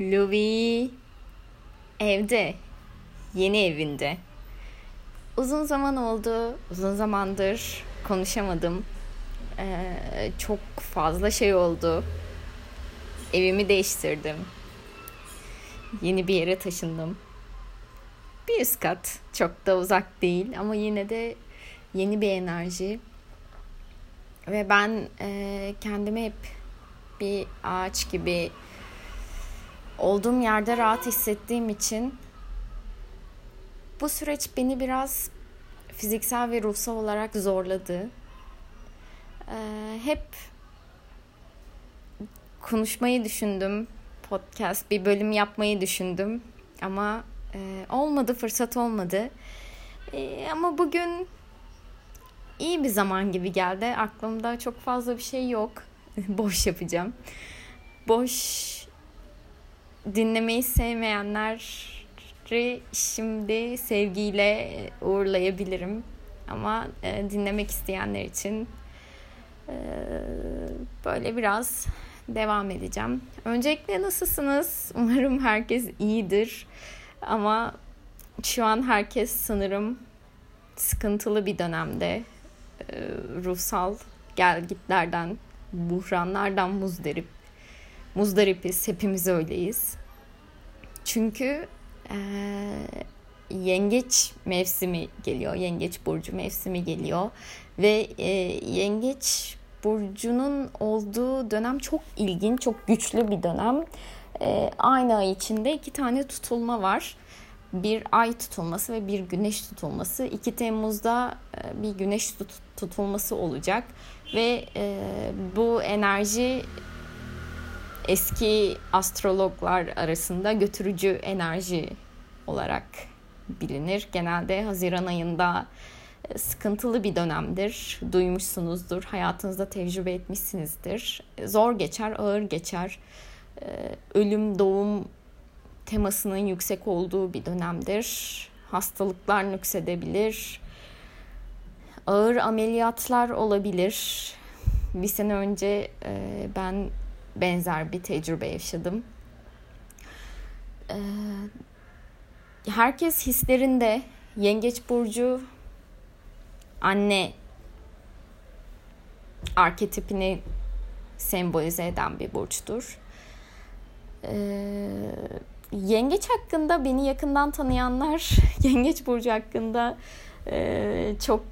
Louis evde, yeni evinde. Uzun zaman oldu, uzun zamandır konuşamadım. Ee, çok fazla şey oldu. Evimi değiştirdim. Yeni bir yere taşındım. Bir üst kat, çok da uzak değil ama yine de yeni bir enerji. Ve ben e, kendimi hep bir ağaç gibi olduğum yerde rahat hissettiğim için bu süreç beni biraz fiziksel ve ruhsal olarak zorladı. Ee, hep konuşmayı düşündüm. Podcast bir bölüm yapmayı düşündüm. Ama e, olmadı, fırsat olmadı. E, ama bugün iyi bir zaman gibi geldi. Aklımda çok fazla bir şey yok. Boş yapacağım. Boş dinlemeyi sevmeyenleri şimdi sevgiyle uğurlayabilirim. Ama e, dinlemek isteyenler için e, böyle biraz devam edeceğim. Öncelikle nasılsınız? Umarım herkes iyidir. Ama şu an herkes sanırım sıkıntılı bir dönemde. E, ruhsal gelgitlerden, buhranlardan muzdarip. Muzdaripiz, hepimiz öyleyiz. Çünkü e, yengeç mevsimi geliyor, yengeç burcu mevsimi geliyor ve e, yengeç burcunun olduğu dönem çok ilginç, çok güçlü bir dönem. E, aynı ay içinde iki tane tutulma var. Bir ay tutulması ve bir güneş tutulması. 2 Temmuz'da e, bir güneş tut tutulması olacak ve e, bu enerji eski astrologlar arasında götürücü enerji olarak bilinir. Genelde Haziran ayında e, sıkıntılı bir dönemdir. Duymuşsunuzdur, hayatınızda tecrübe etmişsinizdir. Zor geçer, ağır geçer. Ölüm, doğum temasının yüksek olduğu bir dönemdir. Hastalıklar nüksedebilir. Ağır ameliyatlar olabilir. Bir sene önce e, ben benzer bir tecrübe yaşadım. herkes hislerinde Yengeç burcu anne arketipini sembolize eden bir burçtur. Ee, yengeç hakkında beni yakından tanıyanlar Yengeç burcu hakkında e, çok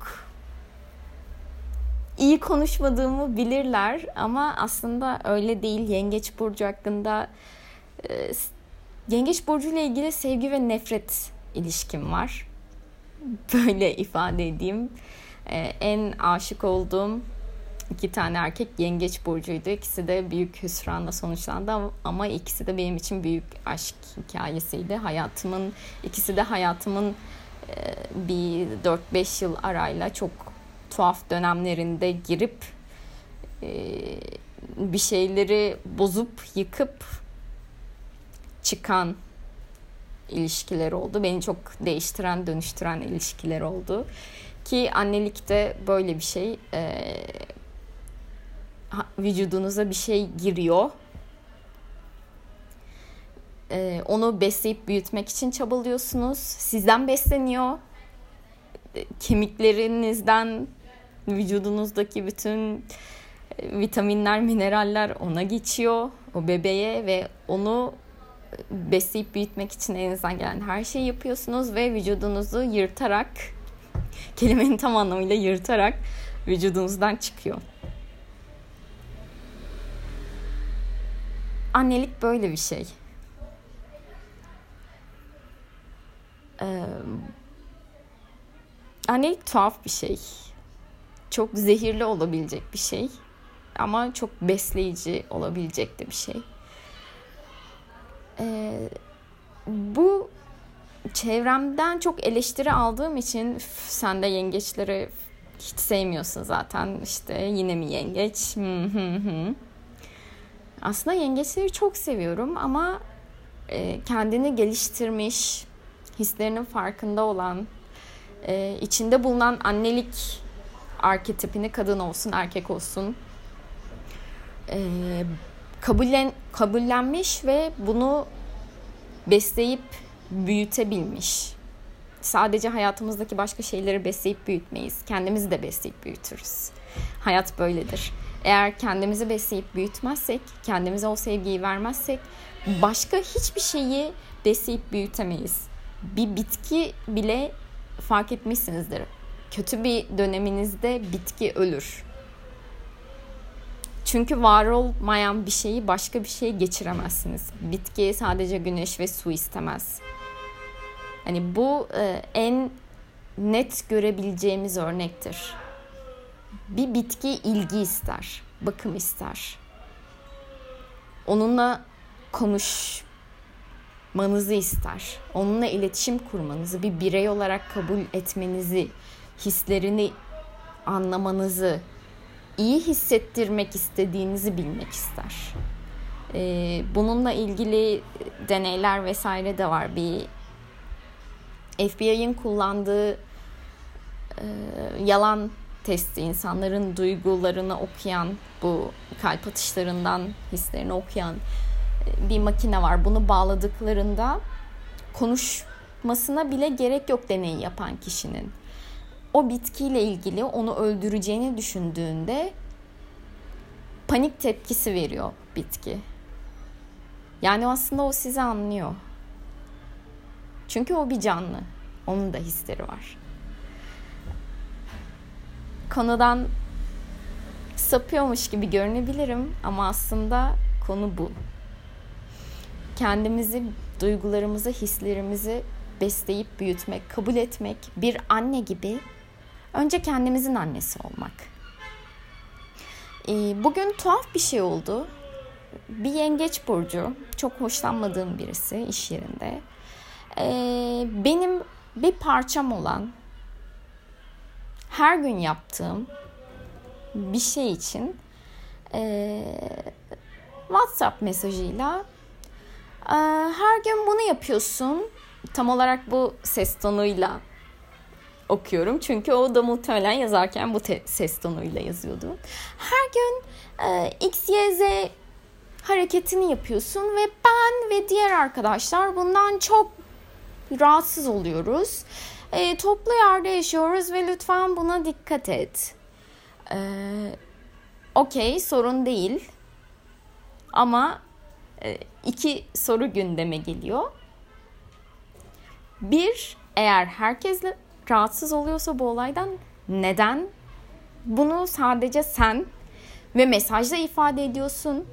iyi konuşmadığımı bilirler ama aslında öyle değil. Yengeç burcu hakkında e, Yengeç burcu ile ilgili sevgi ve nefret ilişkim var. Böyle ifade edeyim. E, en aşık olduğum iki tane erkek yengeç burcuydu. İkisi de büyük hüsranla sonuçlandı ama ikisi de benim için büyük aşk hikayesiydi. Hayatımın ikisi de hayatımın e, bir 4-5 yıl arayla çok tuhaf dönemlerinde girip e, bir şeyleri bozup yıkıp çıkan ilişkiler oldu. Beni çok değiştiren, dönüştüren ilişkiler oldu. Ki annelik de böyle bir şey. E, vücudunuza bir şey giriyor. E, onu besleyip büyütmek için çabalıyorsunuz. Sizden besleniyor. E, kemiklerinizden vücudunuzdaki bütün e, vitaminler, mineraller ona geçiyor. O bebeğe ve onu besleyip büyütmek için elinizden gelen her şeyi yapıyorsunuz ve vücudunuzu yırtarak kelimenin tam anlamıyla yırtarak vücudunuzdan çıkıyor. Annelik böyle bir şey. Ee, annelik tuhaf bir şey. Çok zehirli olabilecek bir şey. Ama çok besleyici olabilecek de bir şey. Ee, bu çevremden çok eleştiri aldığım için sen de yengeçleri hiç sevmiyorsun zaten işte yine mi yengeç aslında yengeçleri çok seviyorum ama e, kendini geliştirmiş hislerinin farkında olan e, içinde bulunan annelik arketipini kadın olsun erkek olsun e, kabullen kabullenmiş ve bunu besleyip büyütebilmiş. Sadece hayatımızdaki başka şeyleri besleyip büyütmeyiz. Kendimizi de besleyip büyütürüz. Hayat böyledir. Eğer kendimizi besleyip büyütmezsek, kendimize o sevgiyi vermezsek başka hiçbir şeyi besleyip büyütemeyiz. Bir bitki bile fark etmişsinizdir. Kötü bir döneminizde bitki ölür. Çünkü var olmayan bir şeyi başka bir şeye geçiremezsiniz. Bitki sadece güneş ve su istemez. Hani bu e, en net görebileceğimiz örnektir. Bir bitki ilgi ister, bakım ister. Onunla konuşmanızı ister. Onunla iletişim kurmanızı, bir birey olarak kabul etmenizi, hislerini anlamanızı, iyi hissettirmek istediğinizi bilmek ister. Ee, bununla ilgili deneyler vesaire de var. Bir FBI'ın kullandığı e, yalan testi insanların duygularını okuyan bu kalp atışlarından hislerini okuyan e, bir makine var. Bunu bağladıklarında konuşmasına bile gerek yok deneyi yapan kişinin. O bitkiyle ilgili onu öldüreceğini düşündüğünde panik tepkisi veriyor bitki. Yani aslında o sizi anlıyor. Çünkü o bir canlı. Onun da hisleri var. Konudan sapıyormuş gibi görünebilirim ama aslında konu bu. Kendimizi, duygularımızı, hislerimizi besleyip büyütmek, kabul etmek, bir anne gibi önce kendimizin annesi olmak. Ee, bugün tuhaf bir şey oldu. Bir yengeç burcu, çok hoşlanmadığım birisi iş yerinde e, benim bir parçam olan her gün yaptığım bir şey için e, WhatsApp mesajıyla e, her gün bunu yapıyorsun. Tam olarak bu ses tonuyla okuyorum. Çünkü o da muhtemelen yazarken bu te- ses tonuyla yazıyordu. Her gün e, X, Y, Z hareketini yapıyorsun ve ben ve diğer arkadaşlar bundan çok rahatsız oluyoruz. E, toplu yerde yaşıyoruz ve lütfen buna dikkat et. E, Okey sorun değil. Ama e, iki soru gündeme geliyor. Bir, eğer herkes rahatsız oluyorsa bu olaydan neden bunu sadece sen ve mesajla ifade ediyorsun?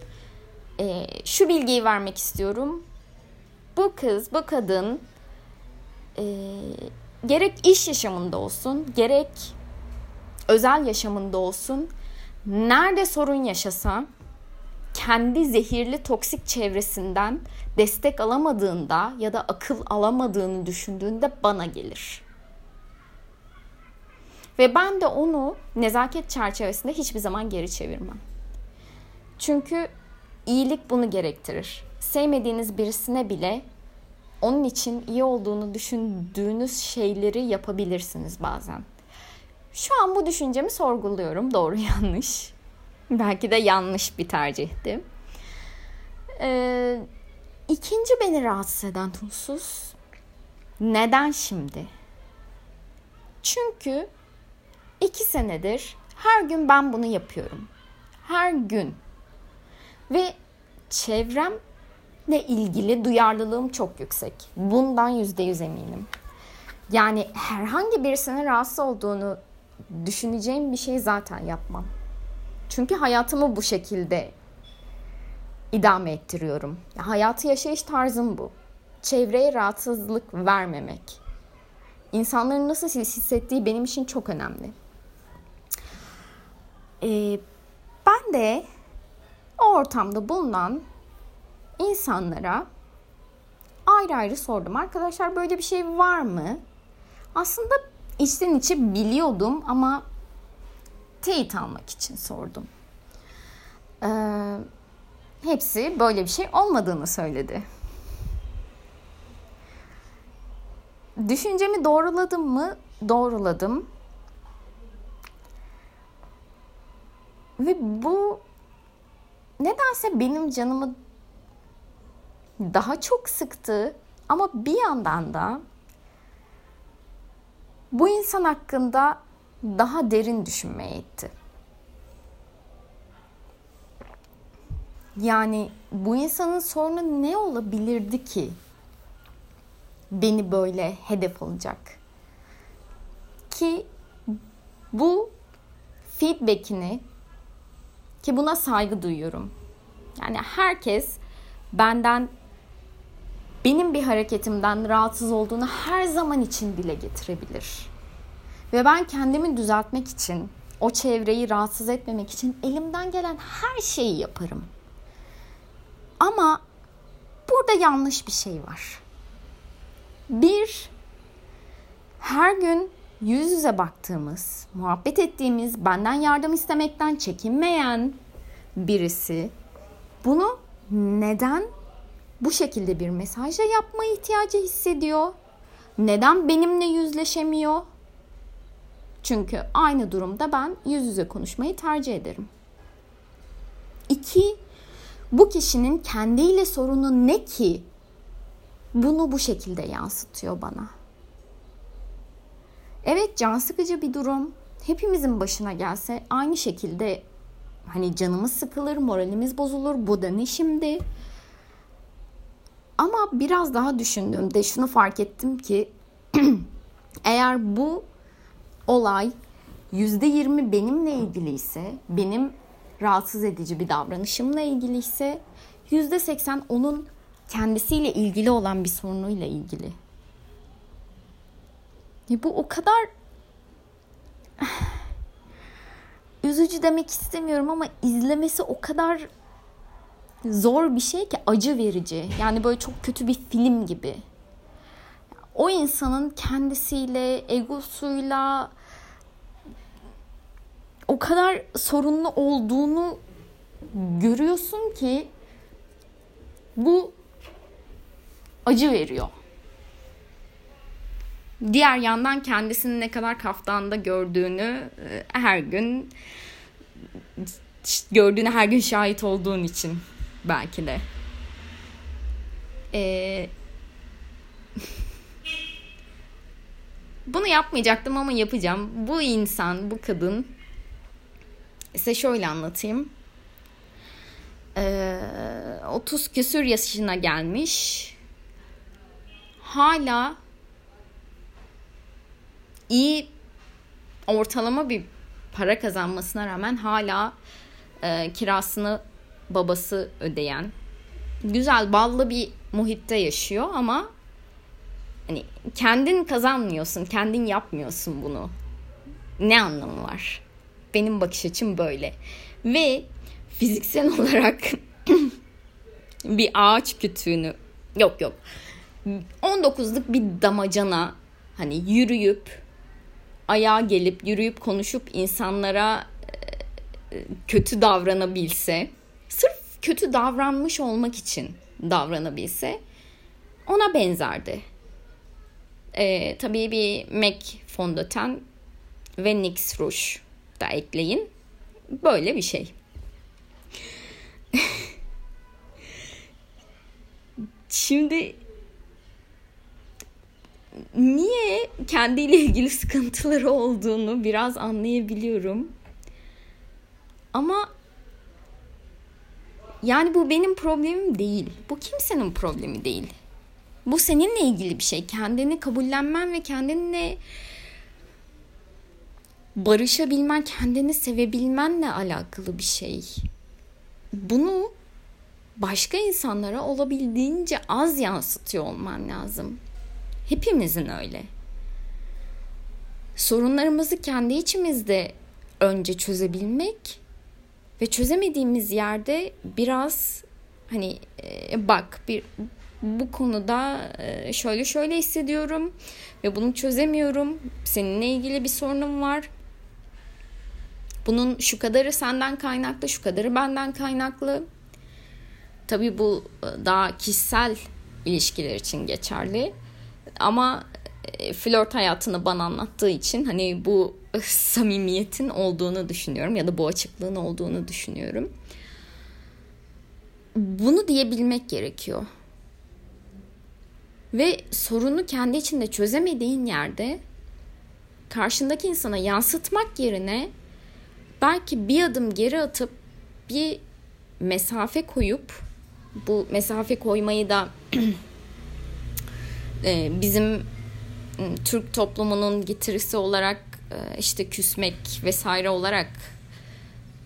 E, şu bilgiyi vermek istiyorum. Bu kız, bu kadın e, gerek iş yaşamında olsun, gerek özel yaşamında olsun nerede sorun yaşasa kendi zehirli toksik çevresinden destek alamadığında ya da akıl alamadığını düşündüğünde bana gelir. Ve ben de onu nezaket çerçevesinde hiçbir zaman geri çevirmem. Çünkü iyilik bunu gerektirir. Sevmediğiniz birisine bile onun için iyi olduğunu düşündüğünüz şeyleri yapabilirsiniz bazen. Şu an bu düşüncemi sorguluyorum. Doğru yanlış. Belki de yanlış bir tercihti. Ee, ikinci beni rahatsız eden husus neden şimdi? Çünkü iki senedir her gün ben bunu yapıyorum. Her gün. Ve çevrem ilgili duyarlılığım çok yüksek. Bundan yüzde yüz eminim. Yani herhangi birisinin rahatsız olduğunu düşüneceğim bir şey zaten yapmam. Çünkü hayatımı bu şekilde idame ettiriyorum. Hayatı yaşayış tarzım bu. Çevreye rahatsızlık vermemek. İnsanların nasıl hissettiği benim için çok önemli. Ee, ben de o ortamda bulunan insanlara ayrı ayrı sordum. Arkadaşlar böyle bir şey var mı? Aslında içten içe biliyordum ama teyit almak için sordum. Ee, hepsi böyle bir şey olmadığını söyledi. Düşüncemi doğruladım mı? Doğruladım. Ve bu nedense benim canımı daha çok sıktı ama bir yandan da bu insan hakkında daha derin düşünmeye itti. Yani bu insanın sorunu ne olabilirdi ki beni böyle hedef alacak? Ki bu feedback'ini ki buna saygı duyuyorum. Yani herkes benden benim bir hareketimden rahatsız olduğunu her zaman için dile getirebilir. Ve ben kendimi düzeltmek için, o çevreyi rahatsız etmemek için elimden gelen her şeyi yaparım. Ama burada yanlış bir şey var. Bir, her gün yüz yüze baktığımız, muhabbet ettiğimiz, benden yardım istemekten çekinmeyen birisi bunu neden bu şekilde bir mesajla yapma ihtiyacı hissediyor? Neden benimle yüzleşemiyor? Çünkü aynı durumda ben yüz yüze konuşmayı tercih ederim. İki, bu kişinin kendiyle sorunu ne ki bunu bu şekilde yansıtıyor bana. Evet can sıkıcı bir durum. Hepimizin başına gelse aynı şekilde hani canımız sıkılır, moralimiz bozulur. Bu da ne şimdi? Ama biraz daha düşündüğümde şunu fark ettim ki eğer bu olay yüzde yirmi benimle ilgili ise, benim rahatsız edici bir davranışımla ilgili ise yüzde seksen onun kendisiyle ilgili olan bir sorunuyla ilgili. Ya bu o kadar üzücü demek istemiyorum ama izlemesi o kadar zor bir şey ki acı verici. Yani böyle çok kötü bir film gibi. O insanın kendisiyle, egosuyla o kadar sorunlu olduğunu görüyorsun ki bu acı veriyor. Diğer yandan kendisini ne kadar kaftanda gördüğünü e, her gün gördüğüne her gün şahit olduğun için belki de. Ee, bunu yapmayacaktım ama yapacağım. Bu insan, bu kadın size şöyle anlatayım. Ee, 30 küsür yaşına gelmiş. Hala iyi ortalama bir para kazanmasına rağmen hala e, kirasını babası ödeyen güzel ballı bir muhitte yaşıyor ama hani kendin kazanmıyorsun, kendin yapmıyorsun bunu. Ne anlamı var? Benim bakış açım böyle. Ve fiziksel olarak bir ağaç kütüğünü yok yok 19'luk bir damacana hani yürüyüp ayağa gelip yürüyüp konuşup insanlara e, kötü davranabilse kötü davranmış olmak için davranabilse ona benzerdi. Ee, tabii bir MAC fondöten ve NYX Rouge da ekleyin. Böyle bir şey. Şimdi niye kendiyle ilgili sıkıntıları olduğunu biraz anlayabiliyorum. Ama yani bu benim problemim değil. Bu kimsenin problemi değil. Bu seninle ilgili bir şey. Kendini kabullenmen ve kendinle barışabilmen, kendini sevebilmenle alakalı bir şey. Bunu başka insanlara olabildiğince az yansıtıyor olman lazım. Hepimizin öyle. Sorunlarımızı kendi içimizde önce çözebilmek ve çözemediğimiz yerde biraz hani e, bak bir bu konuda e, şöyle şöyle hissediyorum ve bunu çözemiyorum. Seninle ilgili bir sorunum var. Bunun şu kadarı senden kaynaklı, şu kadarı benden kaynaklı. Tabii bu e, daha kişisel ilişkiler için geçerli. Ama e, flört hayatını bana anlattığı için hani bu samimiyetin olduğunu düşünüyorum ya da bu açıklığın olduğunu düşünüyorum. bunu diyebilmek gerekiyor. Ve sorunu kendi içinde çözemediğin yerde karşındaki insana yansıtmak yerine belki bir adım geri atıp bir mesafe koyup bu mesafe koymayı da e, bizim Türk toplumunun getirisi olarak işte küsmek vesaire olarak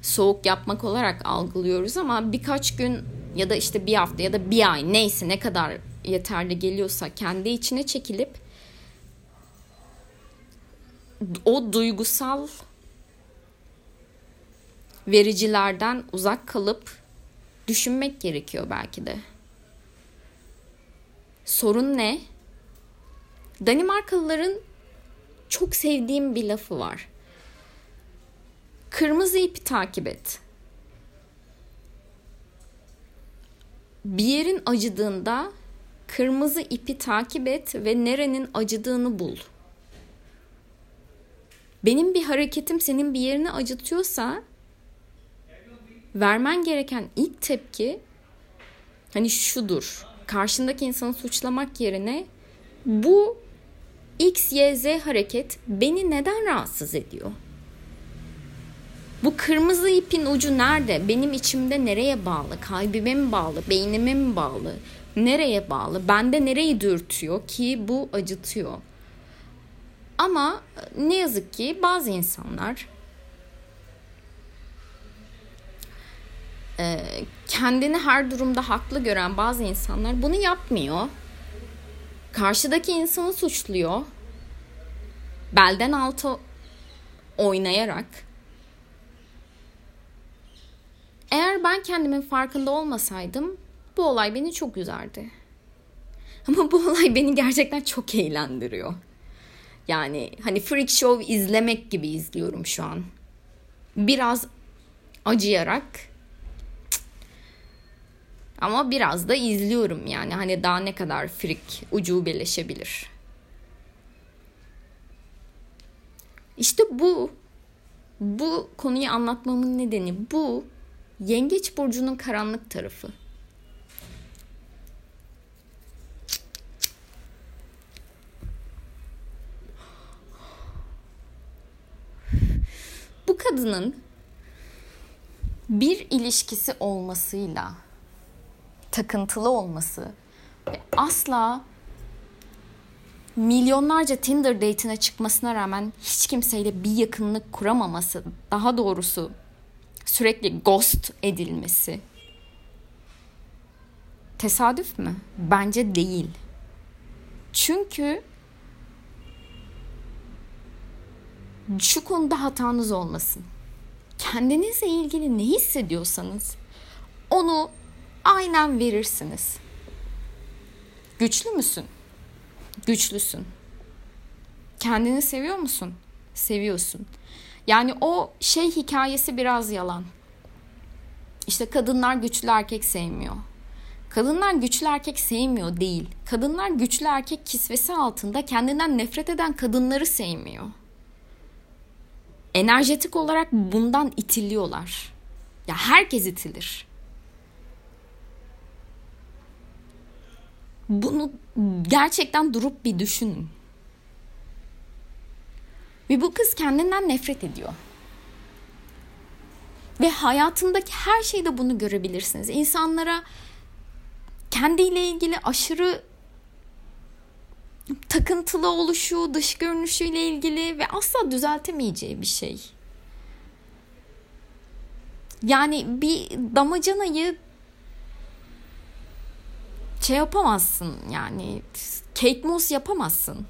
soğuk yapmak olarak algılıyoruz ama birkaç gün ya da işte bir hafta ya da bir ay neyse ne kadar yeterli geliyorsa kendi içine çekilip o duygusal vericilerden uzak kalıp düşünmek gerekiyor belki de. Sorun ne? Danimarkalıların çok sevdiğim bir lafı var. Kırmızı ipi takip et. Bir yerin acıdığında kırmızı ipi takip et ve nerenin acıdığını bul. Benim bir hareketim senin bir yerini acıtıyorsa vermen gereken ilk tepki hani şudur. Karşındaki insanı suçlamak yerine bu X, Y, Z hareket beni neden rahatsız ediyor? Bu kırmızı ipin ucu nerede? Benim içimde nereye bağlı? Kalbime mi bağlı? Beynime mi bağlı? Nereye bağlı? Bende nereyi dürtüyor ki bu acıtıyor? Ama ne yazık ki bazı insanlar kendini her durumda haklı gören bazı insanlar bunu yapmıyor. Karşıdaki insanı suçluyor. Belden altı oynayarak. Eğer ben kendimin farkında olmasaydım bu olay beni çok üzerdi. Ama bu olay beni gerçekten çok eğlendiriyor. Yani hani freak show izlemek gibi izliyorum şu an. Biraz acıyarak ama biraz da izliyorum yani hani daha ne kadar freak ucubeleşebilir. İşte bu bu konuyu anlatmamın nedeni bu Yengeç burcunun karanlık tarafı. Bu kadının bir ilişkisi olmasıyla takıntılı olması ve asla milyonlarca Tinder date'ine çıkmasına rağmen hiç kimseyle bir yakınlık kuramaması, daha doğrusu sürekli ghost edilmesi tesadüf mü? Bence değil. Çünkü şu konuda hatanız olmasın. Kendinizle ilgili ne hissediyorsanız onu aynen verirsiniz. Güçlü müsün? Güçlüsün. Kendini seviyor musun? Seviyorsun. Yani o şey hikayesi biraz yalan. İşte kadınlar güçlü erkek sevmiyor. Kadınlar güçlü erkek sevmiyor değil. Kadınlar güçlü erkek kisvesi altında kendinden nefret eden kadınları sevmiyor. Enerjetik olarak bundan itiliyorlar. Ya herkes itilir. Bunu gerçekten durup bir düşünün. Ve bu kız kendinden nefret ediyor. Ve hayatındaki her şeyde bunu görebilirsiniz. İnsanlara kendiyle ilgili aşırı takıntılı oluşu, dış görünüşüyle ilgili ve asla düzeltemeyeceği bir şey. Yani bir damacanayı şey yapamazsın yani Kate Moss yapamazsın.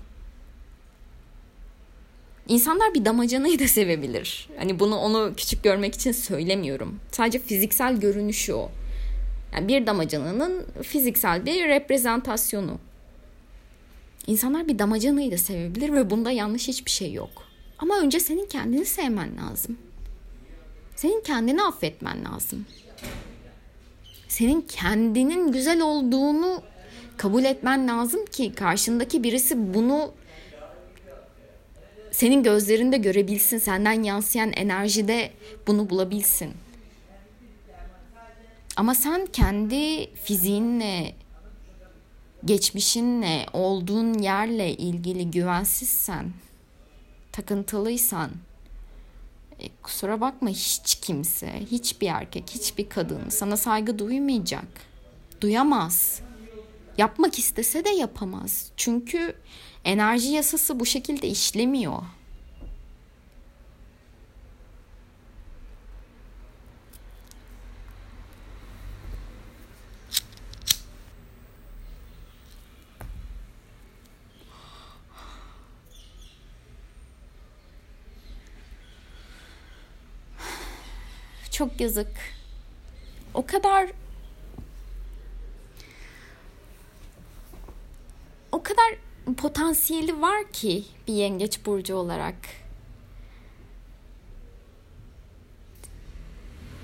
İnsanlar bir damacanayı da sevebilir. Hani bunu onu küçük görmek için söylemiyorum. Sadece fiziksel görünüşü o. Yani bir damacananın fiziksel bir reprezentasyonu. İnsanlar bir damacanayı da sevebilir ve bunda yanlış hiçbir şey yok. Ama önce senin kendini sevmen lazım. Senin kendini affetmen lazım. Senin kendinin güzel olduğunu kabul etmen lazım ki karşındaki birisi bunu senin gözlerinde görebilsin, senden yansıyan enerjide bunu bulabilsin. Ama sen kendi fiziğinle, geçmişinle, olduğun yerle ilgili güvensizsen, takıntılıysan, kusura bakma hiç kimse, hiçbir erkek, hiçbir kadın sana saygı duymayacak. Duyamaz. Yapmak istese de yapamaz. Çünkü enerji yasası bu şekilde işlemiyor. Çok yazık. O kadar o kadar potansiyeli var ki bir yengeç burcu olarak.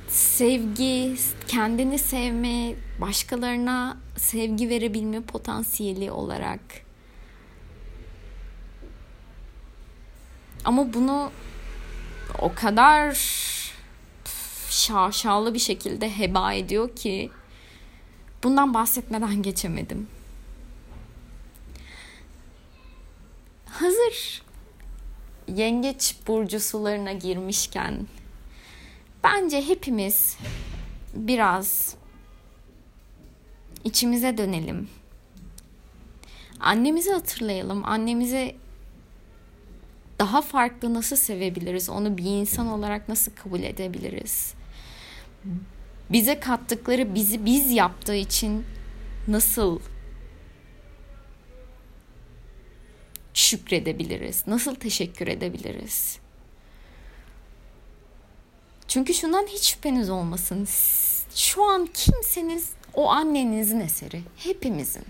Sevgi, kendini sevme, başkalarına sevgi verebilme potansiyeli olarak. Ama bunu o kadar şaşalı bir şekilde heba ediyor ki bundan bahsetmeden geçemedim. Hazır yengeç burcu sularına girmişken bence hepimiz biraz içimize dönelim. Annemizi hatırlayalım. Annemizi daha farklı nasıl sevebiliriz? Onu bir insan olarak nasıl kabul edebiliriz? Bize kattıkları bizi biz yaptığı için nasıl şükredebiliriz? Nasıl teşekkür edebiliriz? Çünkü şundan hiç şüpheniz olmasın. Şu an kimseniz o annenizin eseri. Hepimizin.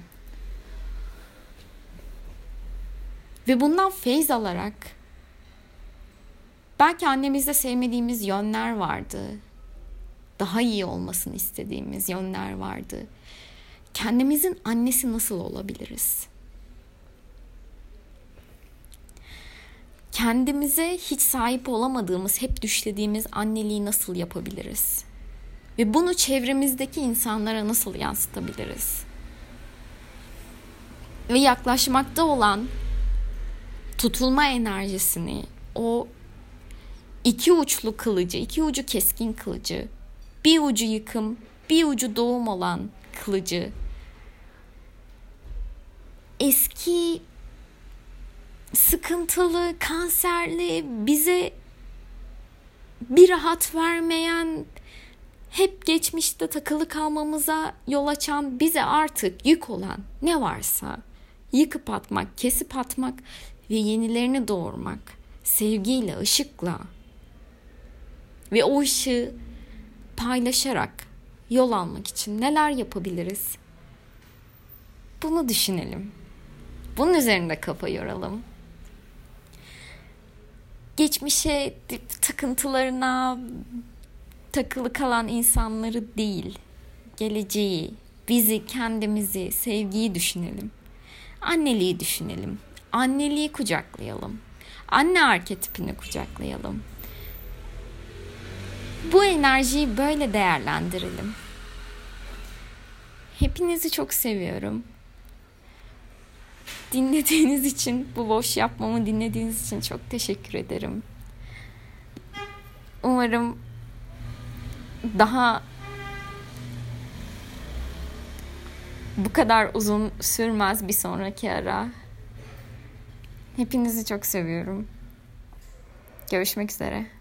Ve bundan feyz alarak belki annemizde sevmediğimiz yönler vardı daha iyi olmasını istediğimiz yönler vardı. Kendimizin annesi nasıl olabiliriz? Kendimize hiç sahip olamadığımız, hep düşlediğimiz anneliği nasıl yapabiliriz? Ve bunu çevremizdeki insanlara nasıl yansıtabiliriz? Ve yaklaşmakta olan tutulma enerjisini, o iki uçlu kılıcı, iki ucu keskin kılıcı bir ucu yıkım, bir ucu doğum olan kılıcı. Eski sıkıntılı, kanserli, bize bir rahat vermeyen, hep geçmişte takılı kalmamıza yol açan, bize artık yük olan ne varsa yıkıp atmak, kesip atmak ve yenilerini doğurmak sevgiyle, ışıkla ve o ışığı paylaşarak yol almak için neler yapabiliriz? Bunu düşünelim. Bunun üzerinde kafa yoralım. Geçmişe takıntılarına takılı kalan insanları değil, geleceği, bizi, kendimizi, sevgiyi düşünelim. Anneliği düşünelim. Anneliği kucaklayalım. Anne arketipini kucaklayalım. Bu enerjiyi böyle değerlendirelim. Hepinizi çok seviyorum. Dinlediğiniz için, bu boş yapmamı dinlediğiniz için çok teşekkür ederim. Umarım daha bu kadar uzun sürmez bir sonraki ara. Hepinizi çok seviyorum. Görüşmek üzere.